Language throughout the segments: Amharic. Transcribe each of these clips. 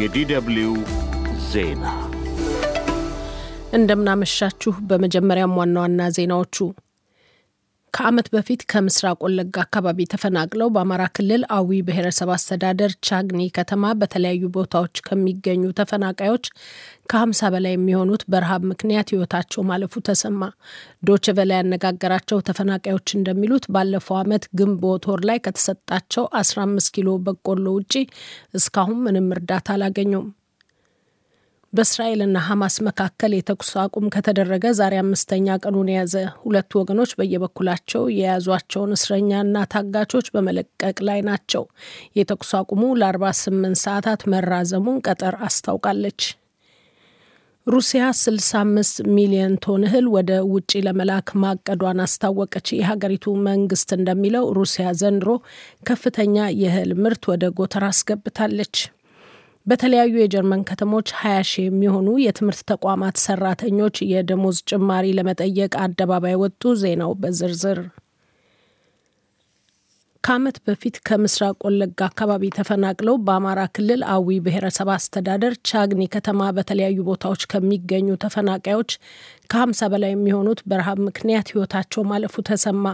የ DW ዜና እንደምን አመሻችሁ። በመጀመሪያም ዋና ዋና ዜናዎቹ ከዓመት በፊት ከምስራቅ ወለጋ አካባቢ ተፈናቅለው በአማራ ክልል አዊ ብሔረሰብ አስተዳደር ቻግኒ ከተማ በተለያዩ ቦታዎች ከሚገኙ ተፈናቃዮች ከ50 በላይ የሚሆኑት በረሃብ ምክንያት ሕይወታቸው ማለፉ ተሰማ። ዶይቼ ቬለ ያነጋገራቸው ተፈናቃዮች እንደሚሉት ባለፈው ዓመት ግንቦት ወር ላይ ከተሰጣቸው 15 ኪሎ በቆሎ ውጪ እስካሁን ምንም እርዳታ አላገኙም። በእስራኤልና ሐማስ መካከል የተኩስ አቁም ከተደረገ ዛሬ አምስተኛ ቀኑን የያዘ ሁለቱ ወገኖች በየበኩላቸው የያዟቸውን እስረኛና ታጋቾች በመለቀቅ ላይ ናቸው። የተኩስ አቁሙ ለ48 ሰዓታት መራዘሙን ቀጠር አስታውቃለች። ሩሲያ 65 ሚሊዮን ቶን እህል ወደ ውጭ ለመላክ ማቀዷን አስታወቀች። የሀገሪቱ መንግስት እንደሚለው ሩሲያ ዘንድሮ ከፍተኛ የእህል ምርት ወደ ጎተራ አስገብታለች። በተለያዩ የጀርመን ከተሞች 20 ሺህ የሚሆኑ የትምህርት ተቋማት ሰራተኞች የደሞዝ ጭማሪ ለመጠየቅ አደባባይ ወጡ። ዜናው በዝርዝር ከዓመት በፊት ከምስራቅ ወለጋ አካባቢ ተፈናቅለው በአማራ ክልል አዊ ብሔረሰብ አስተዳደር ቻግኒ ከተማ በተለያዩ ቦታዎች ከሚገኙ ተፈናቃዮች ከ50 በላይ የሚሆኑት በረሃብ ምክንያት ህይወታቸው ማለፉ ተሰማ።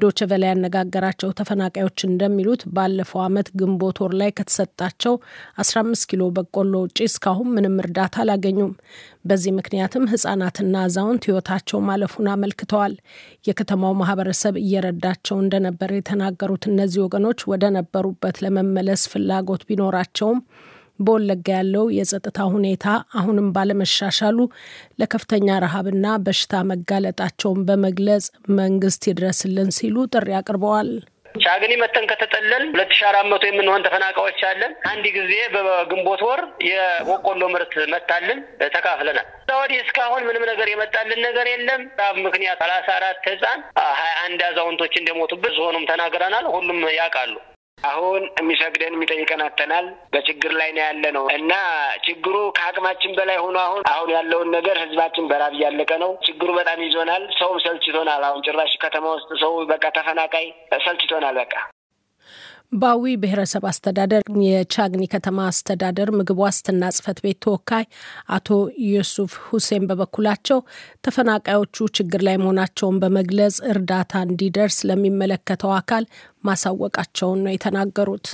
ዶቸ ቨላ ያነጋገራቸው ተፈናቃዮች እንደሚሉት ባለፈው ዓመት ግንቦት ወር ላይ ከተሰጣቸው 15 ኪሎ በቆሎ ውጪ እስካሁን ምንም እርዳታ አላገኙም። በዚህ ምክንያትም ህጻናትና አዛውንት ህይወታቸው ማለፉን አመልክተዋል። የከተማው ማህበረሰብ እየረዳቸው እንደነበር የተናገሩት እነዚህ ወገኖች ወደ ነበሩበት ለመመለስ ፍላጎት ቢኖራቸውም በወለጋ ያለው የጸጥታ ሁኔታ አሁንም ባለመሻሻሉ ለከፍተኛ ረሃብና በሽታ መጋለጣቸውን በመግለጽ መንግስት ይድረስልን ሲሉ ጥሪ አቅርበዋል። ቻግኒ መተን ከተጠለል ሁለት ሺ አራት መቶ የምንሆን ተፈናቃዮች አለን። አንድ ጊዜ በግንቦት ወር የበቆሎ ምርት መታልን ተካፍለናል። ወዲህ እስካሁን ምንም ነገር የመጣልን ነገር የለም። ራብ ምክንያት ሰላሳ አራት ህጻን ሀያ አንድ አዛውንቶች እንደሞቱበት ዞኑም ተናግረናል። ሁሉም ያውቃሉ። አሁን የሚፈቅደን የሚጠይቀን አተናል። በችግር ላይ ነው ያለ ነው እና ችግሩ ከአቅማችን በላይ ሆኖ አሁን አሁን ያለውን ነገር ህዝባችን በራብ እያለቀ ነው። ችግሩ በጣም ይዞናል። ሰውም ሰልችቶናል። አሁን ጭራሽ ከተማ ውስጥ ሰው በቃ ተፈናቃይ ሰልችቶናል። በቃ በአዊ ብሔረሰብ አስተዳደር የቻግኒ ከተማ አስተዳደር ምግብ ዋስትና ጽሕፈት ቤት ተወካይ አቶ ዩሱፍ ሁሴን በበኩላቸው ተፈናቃዮቹ ችግር ላይ መሆናቸውን በመግለጽ እርዳታ እንዲደርስ ለሚመለከተው አካል ማሳወቃቸውን ነው የተናገሩት።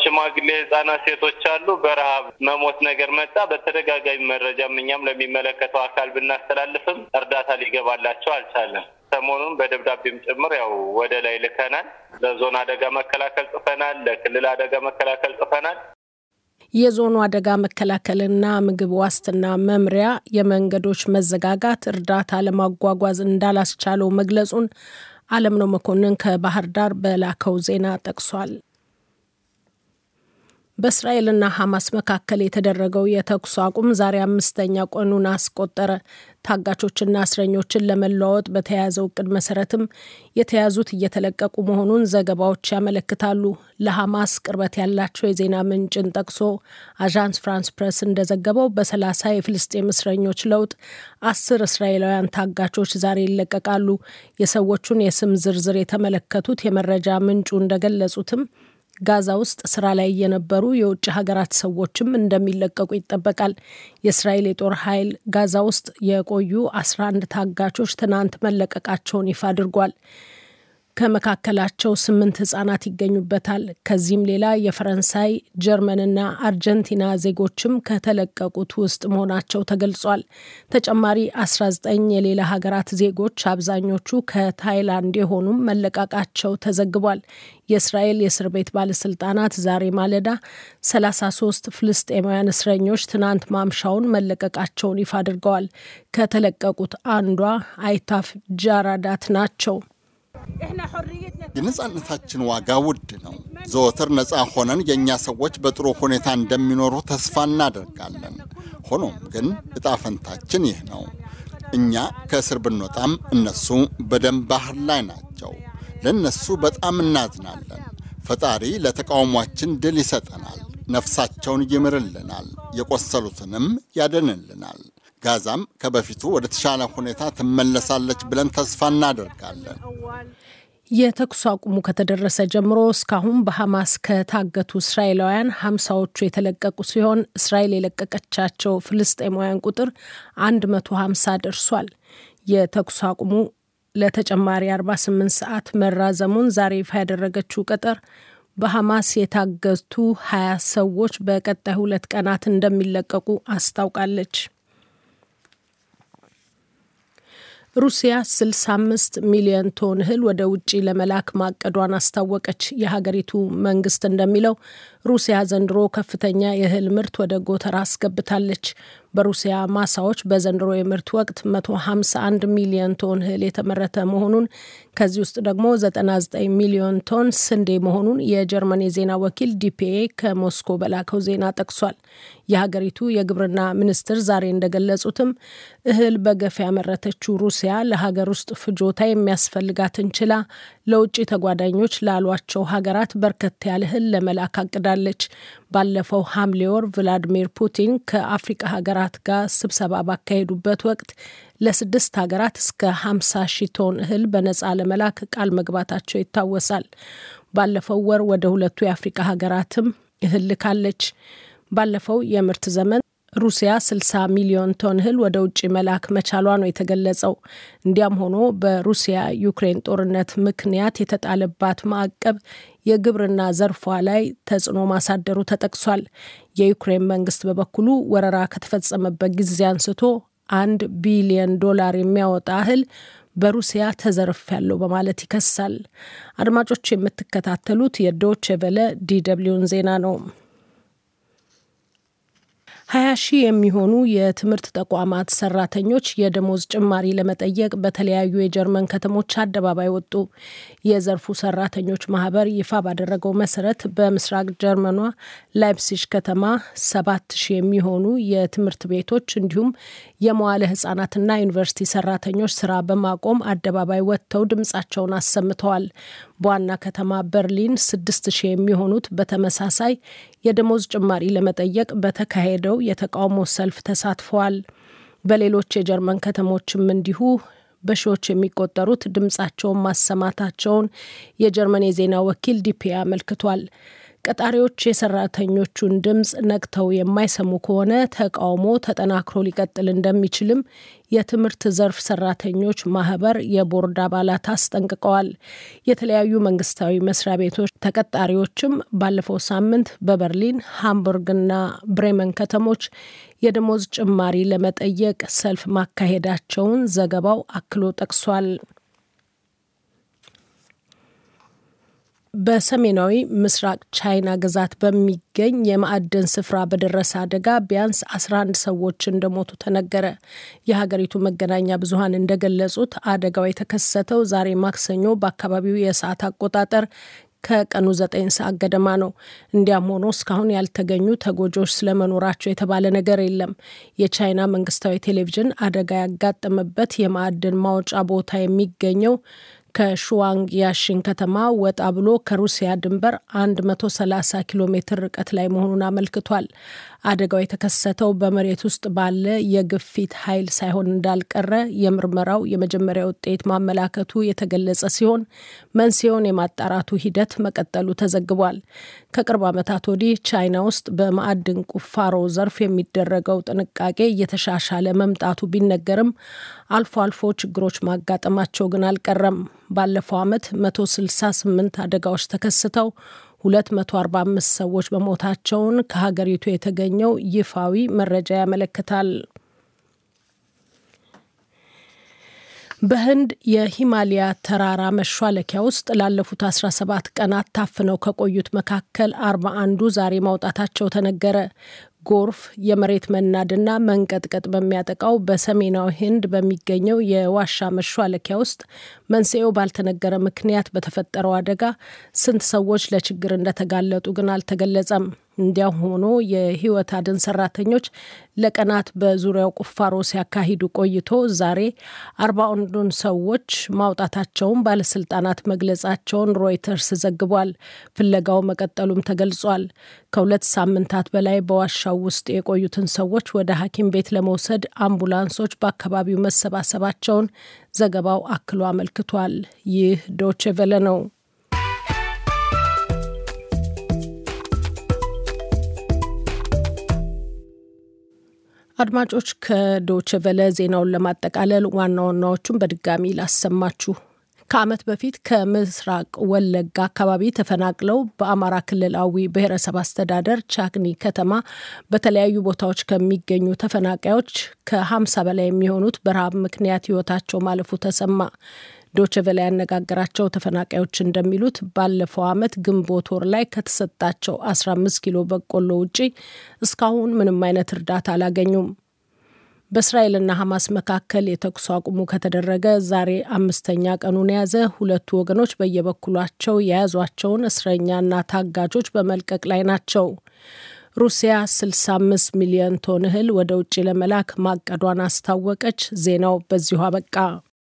ሽማግሌ፣ ህጻናት፣ ሴቶች አሉ። በረሃብ መሞት ነገር መጣ። በተደጋጋሚ መረጃም እኛም ለሚመለከተው አካል ብናስተላልፍም እርዳታ ሊገባላቸው አልቻለም። ሰሞኑን በደብዳቤም ጭምር ያው ወደ ላይ ልከናል። ለዞን አደጋ መከላከል ጽፈናል። ለክልል አደጋ መከላከል ጽፈናል። የዞኑ አደጋ መከላከልና ምግብ ዋስትና መምሪያ የመንገዶች መዘጋጋት እርዳታ ለማጓጓዝ እንዳላስቻለው መግለጹን አለምነው መኮንን ከባህር ዳር በላከው ዜና ጠቅሷል። በእስራኤልና ሐማስ መካከል የተደረገው የተኩስ አቁም ዛሬ አምስተኛ ቀኑን አስቆጠረ። ታጋቾችና እስረኞችን ለመለዋወጥ በተያያዘው እቅድ መሰረትም የተያዙት እየተለቀቁ መሆኑን ዘገባዎች ያመለክታሉ። ለሐማስ ቅርበት ያላቸው የዜና ምንጭን ጠቅሶ አዣንስ ፍራንስ ፕሬስ እንደዘገበው በሰላሳ የፍልስጤም እስረኞች ለውጥ አስር እስራኤላውያን ታጋቾች ዛሬ ይለቀቃሉ። የሰዎቹን የስም ዝርዝር የተመለከቱት የመረጃ ምንጩ እንደገለጹትም ጋዛ ውስጥ ስራ ላይ የነበሩ የውጭ ሀገራት ሰዎችም እንደሚለቀቁ ይጠበቃል። የእስራኤል የጦር ኃይል ጋዛ ውስጥ የቆዩ 11 ታጋቾች ትናንት መለቀቃቸውን ይፋ አድርጓል። ከመካከላቸው ስምንት ህጻናት ይገኙበታል። ከዚህም ሌላ የፈረንሳይ ጀርመንና አርጀንቲና ዜጎችም ከተለቀቁት ውስጥ መሆናቸው ተገልጿል። ተጨማሪ 19 የሌላ ሀገራት ዜጎች አብዛኞቹ ከታይላንድ የሆኑም መለቃቃቸው ተዘግቧል። የእስራኤል የእስር ቤት ባለስልጣናት ዛሬ ማለዳ 33 ፍልስጤማውያን እስረኞች ትናንት ማምሻውን መለቀቃቸውን ይፋ አድርገዋል። ከተለቀቁት አንዷ አይታፍ ጃራዳት ናቸው። የነጻነታችን ዋጋ ውድ ነው። ዘወትር ነፃ ሆነን የእኛ ሰዎች በጥሩ ሁኔታ እንደሚኖሩ ተስፋ እናደርጋለን። ሆኖም ግን እጣ ፈንታችን ይህ ነው። እኛ ከእስር ብንወጣም እነሱ በደም ባህር ላይ ናቸው። ለእነሱ በጣም እናዝናለን። ፈጣሪ ለተቃውሟችን ድል ይሰጠናል፣ ነፍሳቸውን ይምርልናል፣ የቆሰሉትንም ያደንልናል። ጋዛም ከበፊቱ ወደ ተሻለ ሁኔታ ትመለሳለች ብለን ተስፋ እናደርጋለን። የተኩስ አቁሙ ከተደረሰ ጀምሮ እስካሁን በሐማስ ከታገቱ እስራኤላውያን ሀምሳዎቹ የተለቀቁ ሲሆን እስራኤል የለቀቀቻቸው ፍልስጤማውያን ቁጥር 150 ደርሷል። የተኩስ አቁሙ ለተጨማሪ 48 ሰዓት መራዘሙን ዛሬ ይፋ ያደረገችው ቀጠር በሐማስ የታገቱ 20 ሰዎች በቀጣይ ሁለት ቀናት እንደሚለቀቁ አስታውቃለች። ሩሲያ 65 ሚሊዮን ቶን እህል ወደ ውጭ ለመላክ ማቀዷን አስታወቀች። የሀገሪቱ መንግስት እንደሚለው ሩሲያ ዘንድሮ ከፍተኛ የእህል ምርት ወደ ጎተራ አስገብታለች። በሩሲያ ማሳዎች በዘንድሮ የምርት ወቅት 151 ሚሊዮን ቶን እህል የተመረተ መሆኑን ከዚህ ውስጥ ደግሞ 99 ሚሊዮን ቶን ስንዴ መሆኑን የጀርመን የዜና ወኪል ዲፒኤ ከሞስኮ በላከው ዜና ጠቅሷል። የሀገሪቱ የግብርና ሚኒስትር ዛሬ እንደገለጹትም እህል በገፍ ያመረተችው ሩሲያ ለሀገር ውስጥ ፍጆታ የሚያስፈልጋትን ችላ ለውጭ ተጓዳኞች ላሏቸው ሀገራት በርከት ያለ እህል ለመላክ አቅዳለች። ባለፈው ሐምሌ ወር ቭላዲሚር ፑቲን ከአፍሪቃ ሀገራት ጋር ስብሰባ ባካሄዱበት ወቅት ለስድስት ሀገራት እስከ 50 ሺህ ቶን እህል በነጻ ለመላክ ቃል መግባታቸው ይታወሳል። ባለፈው ወር ወደ ሁለቱ የአፍሪቃ ሀገራትም እህል ልካለች። ባለፈው የምርት ዘመን ሩሲያ 60 ሚሊዮን ቶን እህል ወደ ውጭ መላክ መቻሏ ነው የተገለጸው። እንዲያም ሆኖ በሩሲያ ዩክሬን ጦርነት ምክንያት የተጣለባት ማዕቀብ የግብርና ዘርፏ ላይ ተጽዕኖ ማሳደሩ ተጠቅሷል። የዩክሬን መንግስት በበኩሉ ወረራ ከተፈጸመበት ጊዜ አንስቶ አንድ ቢሊዮን ዶላር የሚያወጣ እህል በሩሲያ ተዘርፏል በማለት ይከሳል። አድማጮች የምትከታተሉት የዶይቼ ቬለ DW ን ዜና ነው። ሀያ ሺህ የሚሆኑ የትምህርት ተቋማት ሰራተኞች የደሞዝ ጭማሪ ለመጠየቅ በተለያዩ የጀርመን ከተሞች አደባባይ ወጡ። የዘርፉ ሰራተኞች ማህበር ይፋ ባደረገው መሰረት በምስራቅ ጀርመኗ ላይፕሲሽ ከተማ ሰባት ሺህ የሚሆኑ የትምህርት ቤቶች እንዲሁም የመዋለ ህጻናትና ዩኒቨርሲቲ ሰራተኞች ስራ በማቆም አደባባይ ወጥተው ድምጻቸውን አሰምተዋል። በዋና ከተማ በርሊን ስድስት ሺህ የሚሆኑት በተመሳሳይ የደሞዝ ጭማሪ ለመጠየቅ በተካሄደው የተቃውሞ ሰልፍ ተሳትፈዋል። በሌሎች የጀርመን ከተሞችም እንዲሁ በሺዎች የሚቆጠሩት ድምጻቸውን ማሰማታቸውን የጀርመን የዜና ወኪል ዲፒ አመልክቷል። ቀጣሪዎች የሰራተኞቹን ድምፅ ነቅተው የማይሰሙ ከሆነ ተቃውሞ ተጠናክሮ ሊቀጥል እንደሚችልም የትምህርት ዘርፍ ሰራተኞች ማህበር የቦርድ አባላት አስጠንቅቀዋል። የተለያዩ መንግስታዊ መስሪያ ቤቶች ተቀጣሪዎችም ባለፈው ሳምንት በበርሊን ሃምቡርግና ብሬመን ከተሞች የደሞዝ ጭማሪ ለመጠየቅ ሰልፍ ማካሄዳቸውን ዘገባው አክሎ ጠቅሷል። በሰሜናዊ ምስራቅ ቻይና ግዛት በሚገኝ የማዕድን ስፍራ በደረሰ አደጋ ቢያንስ 11 ሰዎች እንደሞቱ ተነገረ። የሀገሪቱ መገናኛ ብዙኃን እንደገለጹት አደጋው የተከሰተው ዛሬ ማክሰኞ በአካባቢው የሰዓት አቆጣጠር ከቀኑ ዘጠኝ ሰዓት ገደማ ነው። እንዲያም ሆኖ እስካሁን ያልተገኙ ተጎጂዎች ስለመኖራቸው የተባለ ነገር የለም። የቻይና መንግስታዊ ቴሌቪዥን አደጋ ያጋጠመበት የማዕድን ማውጫ ቦታ የሚገኘው ከሹዋንግ ያሽን ከተማ ወጣ ብሎ ከሩሲያ ድንበር 130 ኪሎ ሜትር ርቀት ላይ መሆኑን አመልክቷል። አደጋው የተከሰተው በመሬት ውስጥ ባለ የግፊት ኃይል ሳይሆን እንዳልቀረ የምርመራው የመጀመሪያ ውጤት ማመላከቱ የተገለጸ ሲሆን መንስኤውን የማጣራቱ ሂደት መቀጠሉ ተዘግቧል። ከቅርብ ዓመታት ወዲህ ቻይና ውስጥ በማዕድን ቁፋሮ ዘርፍ የሚደረገው ጥንቃቄ እየተሻሻለ መምጣቱ ቢነገርም አልፎ አልፎ ችግሮች ማጋጠማቸው ግን አልቀረም። ባለፈው ዓመት 168 አደጋዎች ተከስተው 245 ሰዎች በሞታቸውን ከሀገሪቱ የተገኘው ይፋዊ መረጃ ያመለክታል። በህንድ የሂማሊያ ተራራ መሿለኪያ ውስጥ ላለፉት 17 ቀናት ታፍነው ከቆዩት መካከል አርባ አንዱ ዛሬ ማውጣታቸው ተነገረ። ጎርፍ፣ የመሬት መናድና መንቀጥቀጥ በሚያጠቃው በሰሜናዊ ህንድ በሚገኘው የዋሻ መሿለኪያ ውስጥ መንስኤው ባልተነገረ ምክንያት በተፈጠረው አደጋ ስንት ሰዎች ለችግር እንደተጋለጡ ግን አልተገለጸም። እንዲያም ሆኖ የህይወት አድን ሰራተኞች ለቀናት በዙሪያው ቁፋሮ ሲያካሂዱ ቆይቶ ዛሬ አርባ አንዱን ሰዎች ማውጣታቸውን ባለስልጣናት መግለጻቸውን ሮይተርስ ዘግቧል። ፍለጋው መቀጠሉም ተገልጿል። ከሁለት ሳምንታት በላይ በዋሻው ውስጥ የቆዩትን ሰዎች ወደ ሐኪም ቤት ለመውሰድ አምቡላንሶች በአካባቢው መሰባሰባቸውን ዘገባው አክሎ አመልክቷል። ይህ ዶቼ ቬለ ነው። አድማጮች ከዶችቨለ ዜናውን ለማጠቃለል ዋና ዋናዎቹን በድጋሚ ላሰማችሁ። ከዓመት በፊት ከምስራቅ ወለጋ አካባቢ ተፈናቅለው በአማራ ክልላዊ ብሔረሰብ አስተዳደር ቻግኒ ከተማ በተለያዩ ቦታዎች ከሚገኙ ተፈናቃዮች ከ50 በላይ የሚሆኑት በረሃብ ምክንያት ሕይወታቸው ማለፉ ተሰማ። ዶችቨለ ያነጋገራቸው ተፈናቃዮች እንደሚሉት ባለፈው ዓመት ግንቦት ወር ላይ ከተሰጣቸው 15 ኪሎ በቆሎ ውጪ እስካሁን ምንም አይነት እርዳታ አላገኙም። በእስራኤልና ሐማስ መካከል የተኩስ አቁሙ ከተደረገ ዛሬ አምስተኛ ቀኑን የያዘ ሁለቱ ወገኖች በየበኩላቸው የያዟቸውን እስረኛና ታጋቾች በመልቀቅ ላይ ናቸው። ሩሲያ 65 ሚሊዮን ቶን እህል ወደ ውጭ ለመላክ ማቀዷን አስታወቀች። ዜናው በዚሁ አበቃ።